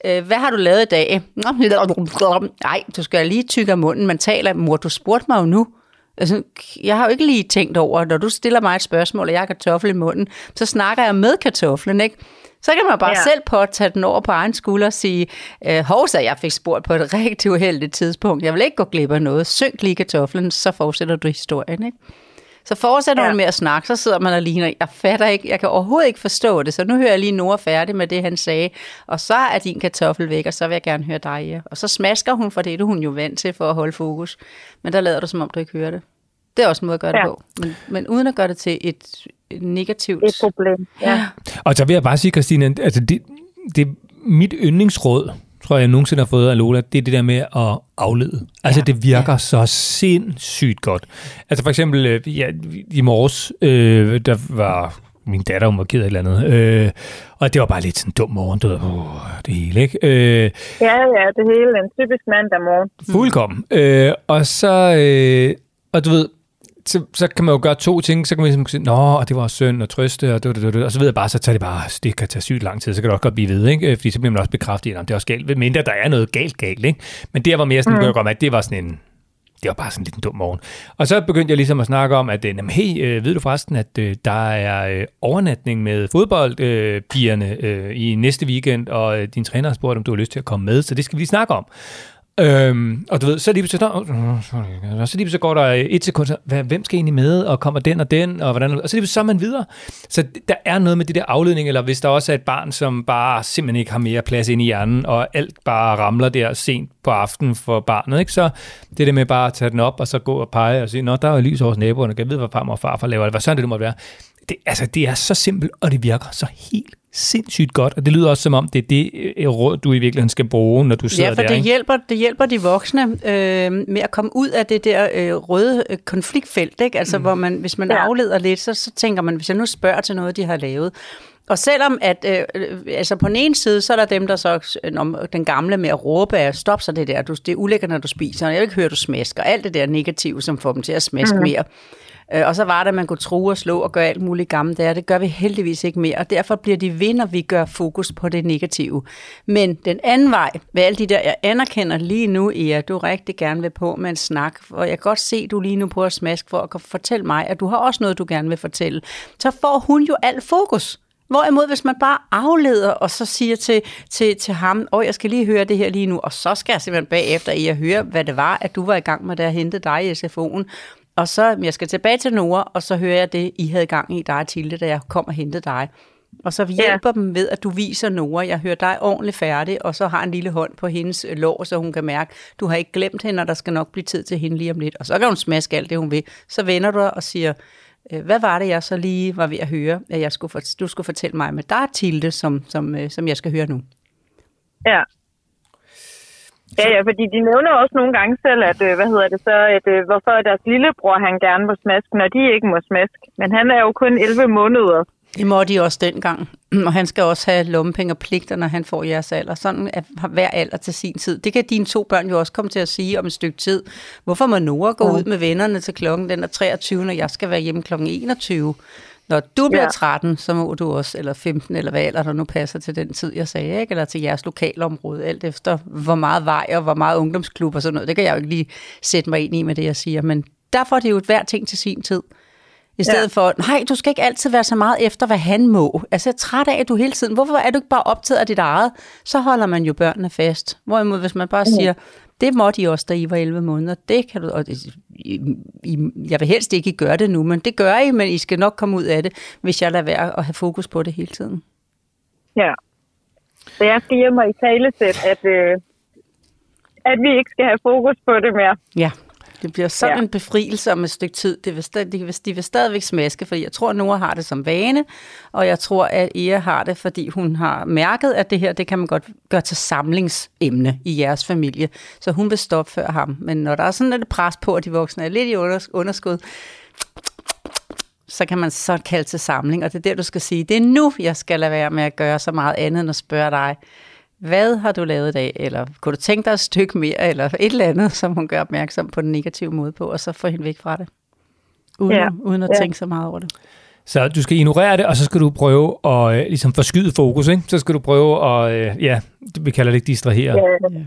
C: øh, hvad har du lavet i dag? [laughs] Nej, du skal lige tykke af munden. Man taler, mor, du spurgte mig jo nu. Altså, jeg har jo ikke lige tænkt over, når du stiller mig et spørgsmål, og jeg har kartoffel i munden, så snakker jeg med kartoflen, ikke? Så kan man bare ja. Selv påtage den over på egen skulder og sige, øh, hovsa, jeg fik spurgt på et rigtig uheldigt tidspunkt. Jeg vil ikke gå glip af noget. Synk lige kartoflen, så fortsætter du historien, ikke? Så fortsætter ja.
D: Ja.
C: hun med at snakke, så sidder man og ligner, jeg fatter ikke, jeg kan overhovedet ikke forstå det, så nu hører jeg lige Nora færdig med det, han sagde, og så er din kartoffel væk, og så vil jeg gerne høre dig, ja. Og så smasker hun, for det det, hun jo vant til for at holde fokus, men der lader du, som om du ikke hører det. Det er også en måde at gøre det
D: Ja.
C: på, men, men uden at gøre det til et, negativt...
D: Et problem. Ja. [gasps]
B: Og så vil jeg bare sige, Christina, altså det, det mit yndlingsråd, tror jeg, jeg nogensinde har fået af Lola, det er det der med at aflede. Altså, ja, det virker ja. så sindssygt godt. Altså for eksempel, øh, ja, i morges, øh, der var min datter, hun var ked af et eller andet, øh, og det var bare lidt sådan en dum morgen, du ved, det hele, ikke? Øh,
D: ja, ja, det hele. En typisk mandag morgen.
B: Fuldkommen. Øh, og så, øh, og du ved, så, så kan man jo gøre to ting. Så kan man ligesom sige, nå, det var synd og trøste, og, det, det, det, og så ved jeg bare, så tager det bare, det kan tage sygt lang tid, så kan det også godt blive ved, ikke? Fordi så bliver man også bekræftet, at det er også galt. Mindre der er noget galt, galt, ikke? Men det var mere sådan, mm. jeg godt med, at det var sådan en, det var bare sådan lidt en dum morgen. Og så begyndte jeg ligesom at snakke om, at øh, jamen, hey, øh, ved du forresten, at øh, der er øh, overnatning med fodboldpigerne øh, pigerne, øh, i næste weekend, og øh, din træner har spurgt, om du har lyst til at komme med, så det skal vi lige snakke om. Øhm, og du ved, så lige pludselig, så, så lige så går der øh, et sekund, så, hvad, hvem skal egentlig med, og kommer den og den, og hvordan, og så lige så er man videre. Så der er noget med det der afledning, eller hvis der også er et barn, som bare simpelthen ikke har mere plads ind i hjernen, og alt bare ramler der sent på aftenen for barnet, ikke? så det der med bare at tage den op, og så gå og pege og sige, nå, der er jo lys hos naboerne, kan jeg vide, hvad farmor og farfar laver, eller hvad sådan det, det måtte være. Det, altså, det er så simpelt, og det virker så helt sindssygt godt, og det lyder også som om, det er det øh, råd, du i virkeligheden skal bruge, når du sidder
C: Ja, for
B: der.
C: det
B: ikke?
C: hjælper, det hjælper de voksne øh, med at komme ud af det der øh, røde øh, konfliktfelt, ikke? Altså, mm. hvor man, hvis man ja. Afleder lidt, så, så tænker man, hvis jeg nu spørger til noget, de har lavet, og selvom at, øh, øh, altså på den ene side, så er der dem, der så, om den gamle med at råbe af, stop så det der, du, det er ulækkert, når du spiser, og jeg vil ikke høre, du smasker, alt det der negative, som får dem til at smaske mm. mere. Øh, Og så var det, at man kunne true og slå og gøre alt muligt gammelt der. Det gør vi heldigvis ikke mere, og derfor bliver de ved, når vi gør fokus på det negative. Men den anden vej, ved alle de der, jeg anerkender lige nu, Ea, du rigtig gerne vil på med en snak, og jeg kan godt se, du lige nu på at smaske for at fortælle mig, at du har også noget, du gerne vil fortælle. Så får hun jo alt fokus. Hvorimod, hvis man bare afleder, og så siger til, til, til ham, åh, jeg skal lige høre det her lige nu, og så skal jeg simpelthen bagefter i at høre, hvad det var, at du var i gang med da jeg hente dig i SFO'en. Og så, jeg skal tilbage til Nora, og så hører jeg det, I havde gang i dig Tilde, da jeg kom og hentede dig. Og så hjælper ja. dem ved, at du viser Nora, jeg hører dig ordentligt færdig, og så har en lille hånd på hendes øh, lår, så hun kan mærke, du har ikke glemt hende, og der skal nok blive tid til hende lige om lidt. Og så kan hun smaske alt det, hun vil. Så vender du og siger, øh, hvad var det, jeg så lige var ved at høre, at jeg skulle, for, du skulle fortælle mig med dig, Tilde, som, som, øh, som jeg skal høre nu.
D: Ja. Ja, ja, fordi de nævner også nogle gange selv, at, øh, hvad hedder det så, at øh, hvorfor deres lillebror, han gerne må smaske, når de ikke må smaske. Men han er jo kun 11 måneder.
C: Det må de også dengang. [clears throat] Og han skal også have lommepenge og pligter, når han får jeres alder. Sådan er hver alder til sin tid. Det kan dine to børn jo også komme til at sige om et stykke tid. Hvorfor må Nora gå ud med vennerne til klokken den er 23, når jeg skal være hjemme klokken 21? Når du bliver
D: Ja.
C: 13, så må du også, eller 15, eller hvad alder der nu passer til den tid, jeg sagde, ikke? eller til jeres lokalområde, alt efter hvor meget vej og hvor meget ungdomsklub og sådan noget. Det kan jeg jo ikke lige sætte mig ind i med det, jeg siger. Men der får det jo et hver ting til sin tid. I stedet ja. for, nej, du skal ikke altid være så meget efter, hvad han må. Altså, jeg er træt af, at du hele tiden, hvorfor er du ikke bare optaget af dit eget? Så holder man jo børnene fast. Hvorimod, hvis man bare siger, det må de også, da I var 11 måneder. Det kan du, og det, I, I, jeg vil helst ikke I gøre det nu, men det gør I, men I skal nok komme ud af det, hvis jeg lader være at have fokus på det hele tiden.
D: Ja. Så jeg skal hjem og i talesæt, at, øh, at vi ikke skal have fokus på det mere.
C: Ja, det bliver sådan ja. En befrielse om et stykke tid. Det vil, de, vil, de vil stadigvæk smaske, fordi jeg tror, at Nora har det som vane, og jeg tror, at Ea har det, fordi hun har mærket, at det her, det kan man godt gøre til samlingsemne i jeres familie. Så hun vil stoppe før ham. Men når der er sådan lidt pres på, at de voksne er lidt i unders- underskud, så kan man så kalde til samling, og det er der, du skal sige, det er nu, jeg skal lade være med at gøre så meget andet, end at spørge dig, hvad har du lavet i dag, eller kunne du tænke dig et stykke mere, eller et eller andet, som hun gør opmærksom på den negative måde på, og så få hende væk fra det, uden,
D: Ja,
C: uden at
D: ja.
C: tænke så meget over det.
B: Så du skal ignorere det, og så skal du prøve at øh, ligesom forskyde fokus, ikke? Så skal du prøve at, øh, ja, vi kalder det ikke distrahere.
D: Ja,
C: Ja,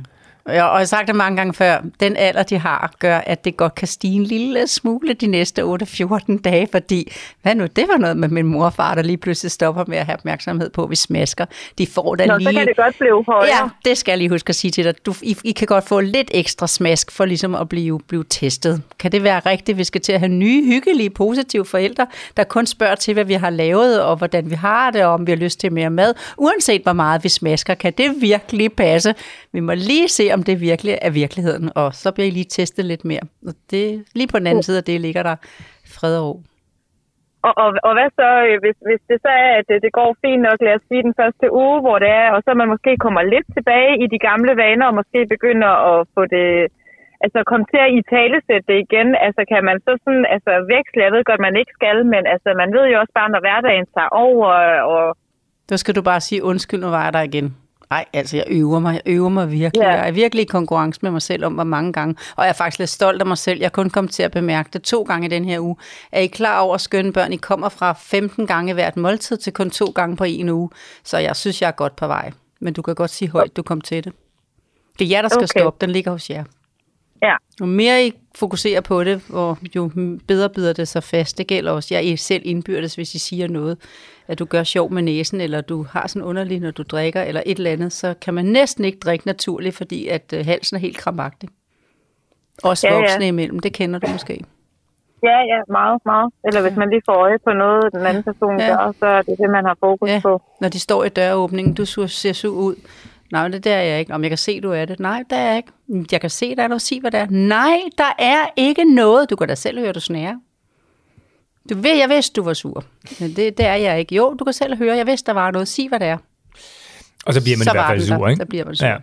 C: og jeg har sagt det mange gange før, den alder, de har, gør, at det godt kan stige en lille smule de næste 8-14 dage, fordi, hvad nu, det var noget med min mor og far, der lige pludselig stopper med at have opmærksomhed på, at vi smasker. De får da
D: Nå,
C: lige...
D: så kan det godt blive højere.
C: Ja, det skal jeg lige huske at sige til dig. Du, I, I kan godt få lidt ekstra smask for ligesom at blive, blive testet. Kan det være rigtigt? Vi skal til at have nye, hyggelige, positive forældre, der kun spørger til, hvad vi har lavet, og hvordan vi har det, og om vi har lyst til mere mad. Uanset hvor meget vi smasker, kan det virkelig passe. Vi må lige se, om det virkelig er virkeligheden, og så bliver I lige testet lidt mere. Og det, lige på den anden side af det ligger der fred og ro.
D: Og, og, og hvad så, øh, hvis, hvis det så er, at det, det går fint nok, lad os sige den første uge, hvor det er, og så man måske kommer lidt tilbage i de gamle vaner, og måske begynder at få det, altså komme til at i talesætte det igen, altså kan man så sådan, altså veksle, jeg ved godt, man ikke skal, men altså man ved jo også bare, når hverdagen tager over, og
C: Der skal du bare sige, undskyld, nu var jeg der igen. Nej, altså jeg øver mig, jeg øver mig virkelig.
D: Ja.
C: Jeg er virkelig i konkurrence med mig selv om, hvor mange gange. Og jeg er faktisk lidt stolt af mig selv. Jeg er kun kommet til at bemærke det to gange i den her uge. Er I klar over, skønne børn, I kommer fra 15 gange hvert måltid til kun to gange på en uge. Så jeg synes, jeg er godt på vej. Men du kan godt sige højt, du kom til det. Det er jer, der skal
D: Okay.
C: okay. stoppe. Den ligger hos jer.
D: Ja.
C: Jo mere I fokuserer på det, hvor jo bedre bider det sig fast. Det gælder også jer I selv indbyrdes, hvis I siger noget, at du gør sjov med næsen, eller du har sådan underlig, når du drikker, eller et eller andet, så kan man næsten ikke drikke naturligt, fordi at øh, halsen er helt krampagtig. Også
D: Ja, ja.
C: voksne imellem, det kender du måske.
D: Ja, ja, meget, meget. Eller hvis man lige får øje på noget, den anden person
C: Ja.
D: ja. gør, så er det det, man har fokus
C: Ja,
D: på.
C: når de står i døråbningen, du ser sur ud. Nej, det der er jeg ikke. Om jeg kan se, du er det. Nej, der er jeg ikke. "Mm, Jeg kan se, der er noget. Sig, hvad der er. Nej, der er ikke noget. Du kan da selv høre, du snærer. Du ved, jeg vidste, du var sur. Men det, det er jeg ikke. Jo, du kan selv høre, jeg vidste, der var noget. Sig, hvad det er.
B: Og så bliver man
C: Så
B: i hvert fald
C: der.
B: sur, ikke?
C: Så bliver man sur.
B: Ja.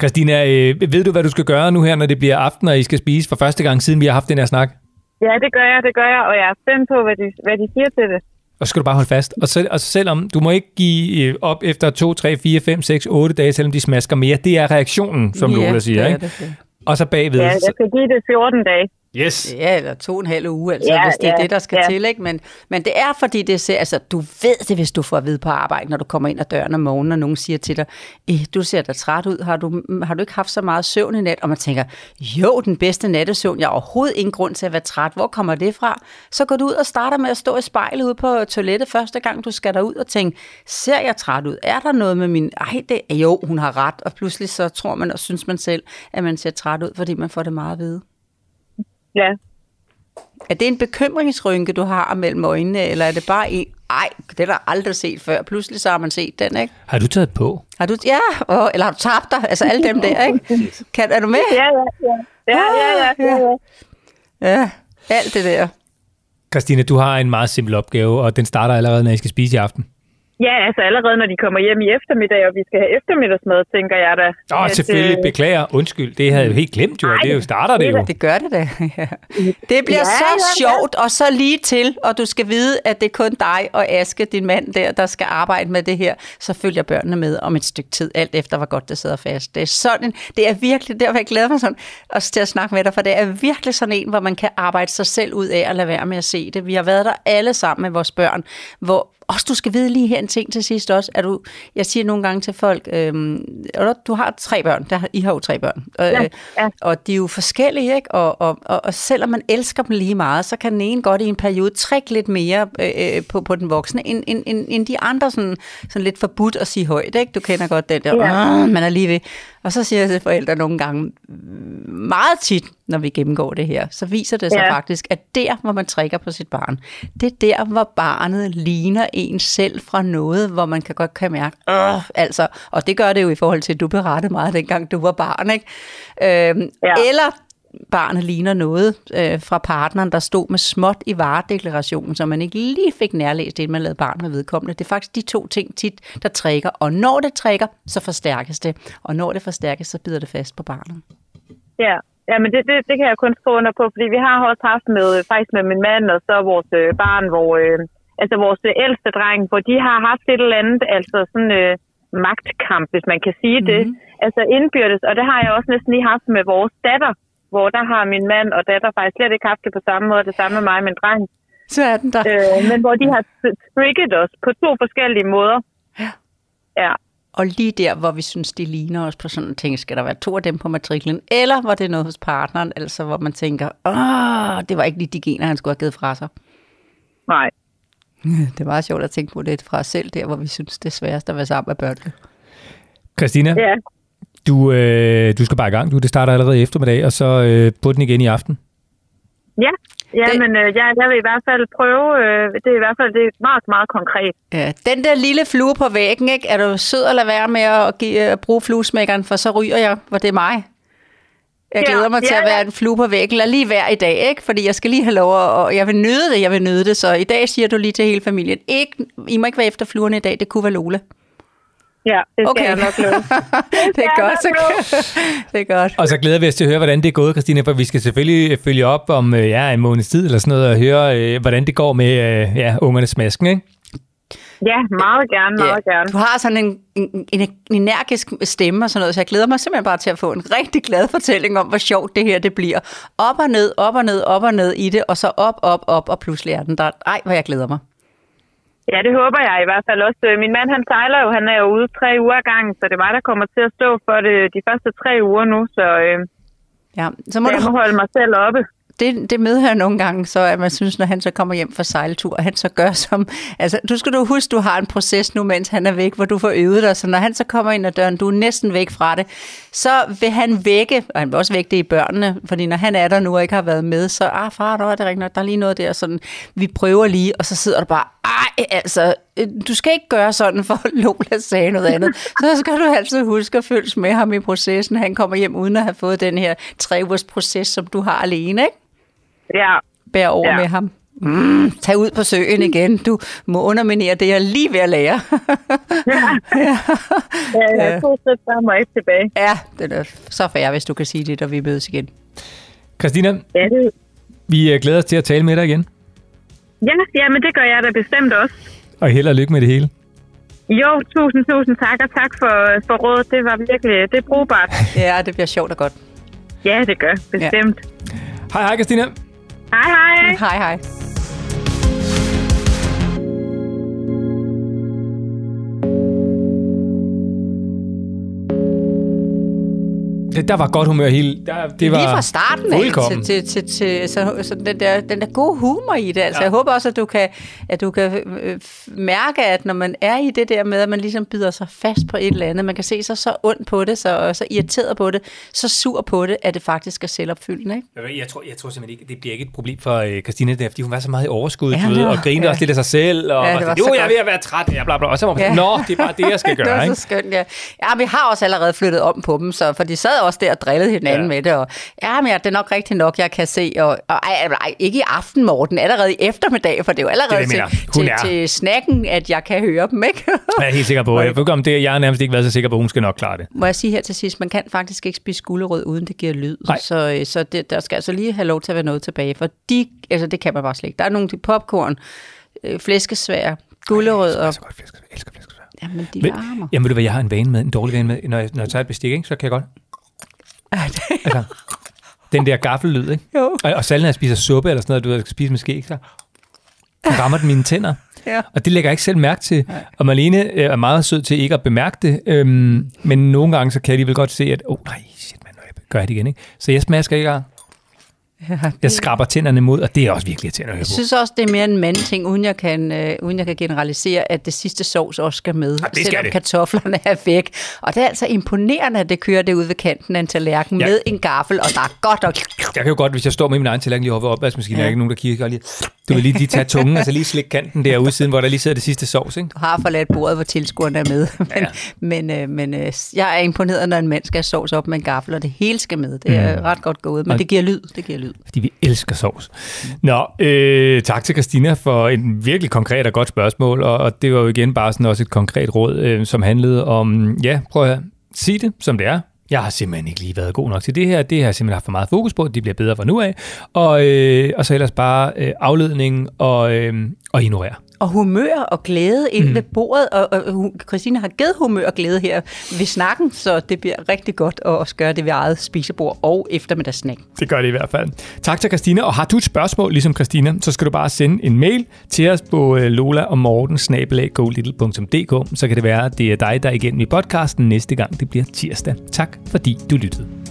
B: Christina, øh, ved du, hvad du skal gøre nu her, når det bliver aften, og I skal spise for første gang, siden vi har haft den her snak?
D: Ja, det gør jeg, det gør jeg, og jeg er spændt på, hvad de, hvad de siger til det.
B: Og så skal du bare holde fast. Og, så, og selvom du må ikke give øh, op efter 2, 3, 4, 5, 6, 8 dage, selvom de smasker mere. Det er reaktionen, som
C: Ja,
B: Lola siger.
C: det
B: ikke?
C: det.
B: Og så bagved.
D: Ja, jeg skal give det 14 dage.
B: Yes.
C: Ja, eller to og en halv uge, altså,
D: Ja,
C: hvis det er
D: ja,
C: det, der skal
D: ja.
C: til. Ikke? Men, men det er, fordi det ser, altså, du ved det, hvis du får at vide på arbejde, når du kommer ind ad døren om morgenen, og nogen siger til dig, "Eh, du ser da træt ud, har du, har du ikke haft så meget søvn i nat? Og man tænker, jo, den bedste nattesøvn, jeg har overhovedet ingen grund til at være træt. Hvor kommer det fra? Så går du ud og starter med at stå i spejlet ude på toilettet første gang, du skal derud og tænke, ser jeg træt ud? Er der noget med min... Ej, det... jo, hun har ret. Og pludselig så tror man og synes man selv, at man ser træt ud, fordi man får det meget at vide.
D: Ja,
C: Er det en bekymringsrynke, du har mellem øjnene, eller er det bare en, ej, det har jeg aldrig set før. Pludselig så har man set den, ikke?
B: Har du taget på?
C: Har du, ja, åh, eller har du tabt dig? Altså alle dem der, ikke? Kan, er du med?
D: ja, ja, ja. Ja, ja, ja, ja, ja.
C: Ja, alt det der.
B: Christina, du har en meget simpel opgave, og den starter allerede, når I skal spise i aften.
D: Ja, altså allerede når de kommer hjem i eftermiddag, og vi skal have eftermiddagsmad, tænker jeg da.
B: Åh, oh, selvfølgelig.
D: øh,
B: Beklager. Undskyld. Det havde jeg jo helt glemt jo. og Det er jo starter det jo.
C: Det gør det da. Ja. [laughs] Det bliver
D: Ja,
C: så
D: ja, ja.
C: sjovt og så lige til, og du skal vide, at det er kun dig og Aske, din mand der, der skal arbejde med det her. Så følger børnene med om et stykke tid, alt efter hvor godt det sidder fast. Det er sådan, det er virkelig, derfor jeg glæder mig sådan også til at snakke med dig, for det er virkelig sådan en, hvor man kan arbejde sig selv ud af at lade være med at se det. Vi har været der alle sammen med vores børn, hvor også du skal vide lige her en ting til sidst også, at du, jeg siger nogle gange til folk, eller du har tre børn, der, I har jo tre børn, øh,
D: Ja, ja.
C: og de er jo forskellige, ikke? Og, og, og, og selvom man elsker dem lige meget, så kan den ene godt i en periode trække lidt mere øh, øh, på, på den voksne, end, end, end, end de andre sådan, sådan lidt forbudt at sige højt, ikke? Du kender godt den der,
D: ja.
C: man er lige ved. Og så siger jeg til forældre nogle gange, mm, meget tit, når vi gennemgår det her, så viser det sig
D: Ja.
C: faktisk, at der, hvor man trækker på sit barn, det er der, hvor barnet ligner en selv fra noget, hvor man kan godt kan mærke, øh, altså, og det gør det jo i forhold til, at du berettede meget, dengang du var barn, ikke? Øhm,
D: Ja.
C: Eller barnet ligner noget øh, fra partneren, der stod med småt i varedeklarationen, så man ikke lige fik nærlæst det, man lavede barn med vedkommende. Det er faktisk de to ting tit, der trækker. Og når det trækker, så forstærkes det. Og når det forstærkes, så bider det fast på barnet.
D: Ja, ja men det, det, det kan jeg kun skrive under på, fordi vi har også haft med, faktisk med min mand og så vores øh, barn, hvor, øh, altså vores øh, ældste dreng, hvor de har haft et eller andet, altså sådan øh, magtkamp, hvis man kan sige det, altså indbyrdes, og det har jeg også næsten lige haft med vores datter, hvor der har min mand og datter faktisk slet ikke haft det på samme måde, det samme med mig og min dreng,
C: Så er den der.
D: øh, men hvor de har trigget os på to forskellige måder.
C: Ja.
D: Ja,
C: Og lige der, hvor vi synes, de ligner os på sådan en ting, skal der være to af dem på matriklen, eller var det noget hos partneren, altså hvor man tænker, åh, det var ikke lige de gener, han skulle have givet fra sig.
D: nej. [laughs]
C: Det er meget sjovt at tænke på det fra os selv, der hvor vi synes, det er sværest at være sammen med børnene.
B: Christina,
D: Ja,
B: du, øh, du skal bare i gang. Du, det starter allerede i eftermiddag, og så øh, på den igen i aften.
D: ja. Ja,
C: Det-
D: men øh, jeg, jeg vil i hvert fald prøve, øh, det er i hvert fald det er meget, meget konkret.
C: Ja, den der lille flue på væggen, ikke? er du sød at lade være med at, give, at bruge fluesmækkeren, for så ryger jeg, hvor det er mig. Jeg
D: Ja,
C: glæder mig til
D: ja,
C: at være
D: ja.
C: en flue på væggen, lad lige være i dag, ikke? fordi jeg skal lige have lov, at, og jeg vil nyde det, jeg vil nyde det, så i dag siger du lige til hele familien, ikke, I må ikke være efter fluerne i dag, det kunne være Lola.
D: Ja, det skal
C: Okay.
D: jeg nok love. [laughs]
C: det er
D: jeg
C: godt, så, [laughs] det er godt.
B: Og så glæder vi os til at høre, hvordan det er gået, Christina, for vi skal selvfølgelig følge op om øh, ja, en måneds tid eller sådan noget, og høre, øh, hvordan det går med øh, ja, ungernes masken, ikke?
D: Ja, meget gerne, meget gerne.
C: Du har sådan en, en, en, en energisk stemme og sådan noget, så jeg glæder mig simpelthen bare til at få en rigtig glad fortælling om, hvor sjovt det her det bliver. Op og ned, op og ned, op og ned i det, og så op, op, op, og pludselig er den der. Ej, hvor jeg glæder mig.
D: Ja, det håber jeg i hvert fald også. Øh, Min mand, han sejler jo, han er jo ude tre uger ad gangen, så det er mig, der kommer til at stå for det de første tre uger nu, så øh,
C: Ja, så må
D: jeg
C: du
D: må holde mig selv oppe
C: det, det medhører nogle gange, så at man synes, når han så kommer hjem fra sejltur, at han så gør som... Altså, du skal du huske, du har en proces nu, mens han er væk, hvor du får øvet dig, så når han så kommer ind ad døren, du er næsten væk fra det, så vil han vække, og han vil også vække det i børnene, fordi når han er der nu og ikke har været med, så, ah far, der er det rigtigt nok, der er lige noget der, sådan, vi prøver lige, og så sidder du bare, ej, altså, du skal ikke gøre sådan, for [laughs] Lola sagde noget andet. Så skal du altid huske at følges med ham i processen. Han kommer hjem uden at have fået den her tre ugers proces, som du har alene, ikke?
D: Ja,
C: bære over ja.
D: Ja.
C: med ham. Mm, tag ud på søen igen. Du må underminere det, jeg er lige ved at lære.
D: ja, [laughs] ja. to skridt frem og et tilbage.
C: ja, det er så fair, hvis du kan sige det, når vi mødes igen.
B: Christina,
D: Ja, det,
B: vi øh, glæder os til at tale med dig igen.
D: ja, ja, men det gør jeg da bestemt også.
B: Og held og lykke med det hele.
D: Jo, tusind, tusind tak, og tak for, for rådet. Det var virkelig, det er brugbart. [laughs]
C: Ja, det bliver sjovt og godt.
D: Ja, det gør, bestemt.
B: Hej, hej Christina.
D: Hej, hej.
C: Hej, hej.
B: Det, der var godt humør hele... Der, det var
C: Lige fra starten af til, til, til, til så, så den, der, den der gode humor i det. Altså,
B: Ja.
C: Jeg håber også, at du kan, at du kan øh, mærke, at når man er i det der med, at man ligesom bider sig fast på et eller andet, man kan se sig så ondt på det, så, så irriteret på det, så sur på det, at det faktisk er selvopfyldende. Ikke?
B: Jeg, jeg, tror, jeg tror simpelthen ikke, det bliver ikke et problem for øh, Christina der, fordi hun var så meget i overskud,
C: Ja, det var-
B: og grinede
C: ja.
B: også lidt af sig selv, og
C: Ja, det
B: var
C: var
B: jo, jeg er ved at være træt, ja, bla, bla, og så var man
C: Ja.
B: sådan, nå, det er bare det, jeg skal [laughs]
C: det
B: gøre,
C: var
B: ikke?
C: så skønt, ja. Ja, vi har også allerede flyttet om på dem, så, for de sad også der og drillede hinanden
B: Ja.
C: med det. Og, ja, men ja, det er nok rigtigt nok, jeg kan se. Og, og ej, ej, ikke i aften, Morten, allerede i eftermiddag, for det er jo allerede
B: Det det, jeg
C: til, til,
B: er-
C: til snakken, at jeg kan høre dem, ikke?
B: Jeg er helt sikker på. Jeg, [laughs] om det, jeg har nærmest ikke været så sikker på, at hun skal nok klare det.
C: Må jeg sige her til sidst, man kan faktisk ikke spise gulerod, uden det giver lyd.
B: Nej.
C: Så, øh, så det, der skal altså lige have lov til at være noget tilbage, for de, altså det kan man bare slet ikke. Der er nogle til popcorn, øh, flæskesvær, gulerod og...
B: Så godt flæsk, jeg elsker flæskesvær.
C: Jamen, de
B: Men,
C: varmer.
B: jamen ved du hvad, jeg har en vane med, en dårlig vane med, når jeg, når jeg tager et bestik, ikke, så kan jeg godt. Altså, den der gaffellyd, ikke?
C: Jo.
B: Og, og særligt, når jeg spiser suppe eller sådan noget, du ved, jeg skal spise med skæg, så rammer den mine tænder.
C: Ja.
B: Og det lægger jeg ikke selv mærke til. Og Marlene øh, er meget sød til ikke at bemærke det, øhm, men nogle gange så kan jeg alligevel godt se, at åh oh, nej, shit, man, jeg gør jeg det igen. Ikke? Så jeg smasker ikke. Jeg skraber tænderne mod, og det er også virkelig irriterende at høre
C: Jeg
B: på.
C: synes også, det er mere en mandting, uden jeg kan, øh, uden jeg kan generalisere, at det sidste sovs også skal med,
B: Ja, det skal
C: selvom
B: det.
C: kartoflerne er væk. Og det er altså imponerende, at det kører det ud ved kanten af en tallerken
B: Ja.
C: ja. med en gaffel, og der er godt og...
B: Jeg kan jo godt, hvis jeg står med min egen tallerken lige oppe ved opvaskemaskinen, ja. der
C: Ja.
B: er ikke nogen, der kigger, og lige, du vil lige, lige tage tungen, og så lige slikke kanten derude siden, hvor der lige sidder det sidste sovs, ikke?
C: Du har forladt bordet, hvor tilskuerne er med. [laughs] men,
B: Ja.
C: men, øh, men øh, jeg er imponeret, når en mand skal have sovs op med en gaffel, og det hele skal med. Det er ret godt gået, men
B: Og-
C: det giver lyd. Det giver lyd
B: fordi vi elsker sovs. Nå, øh, tak til Christina for en virkelig konkret og godt spørgsmål, og, og det var jo igen bare sådan også et konkret råd, øh, som handlede om, ja, prøv at sige det, som det er. Jeg har simpelthen ikke lige været god nok til det her. Det har jeg simpelthen haft for meget fokus på. Det bliver bedre fra nu af. Og, øh, og så ellers bare øh, afledning og, øh, og ignorere.
C: Og humør og glæde ind mm. ved bordet, og, og Christina har givet humør og glæde her ved snakken, så det bliver rigtig godt at også gøre det ved eget spisebord og eftermiddagssnack.
B: Det gør det i hvert fald. Tak til Christina, og har du et spørgsmål, ligesom Christina, så skal du bare sende en mail til os på øh, lola og morten så kan det være, at det er dig, der er igennem i podcasten næste gang, det bliver tirsdag. Tak fordi du lyttede.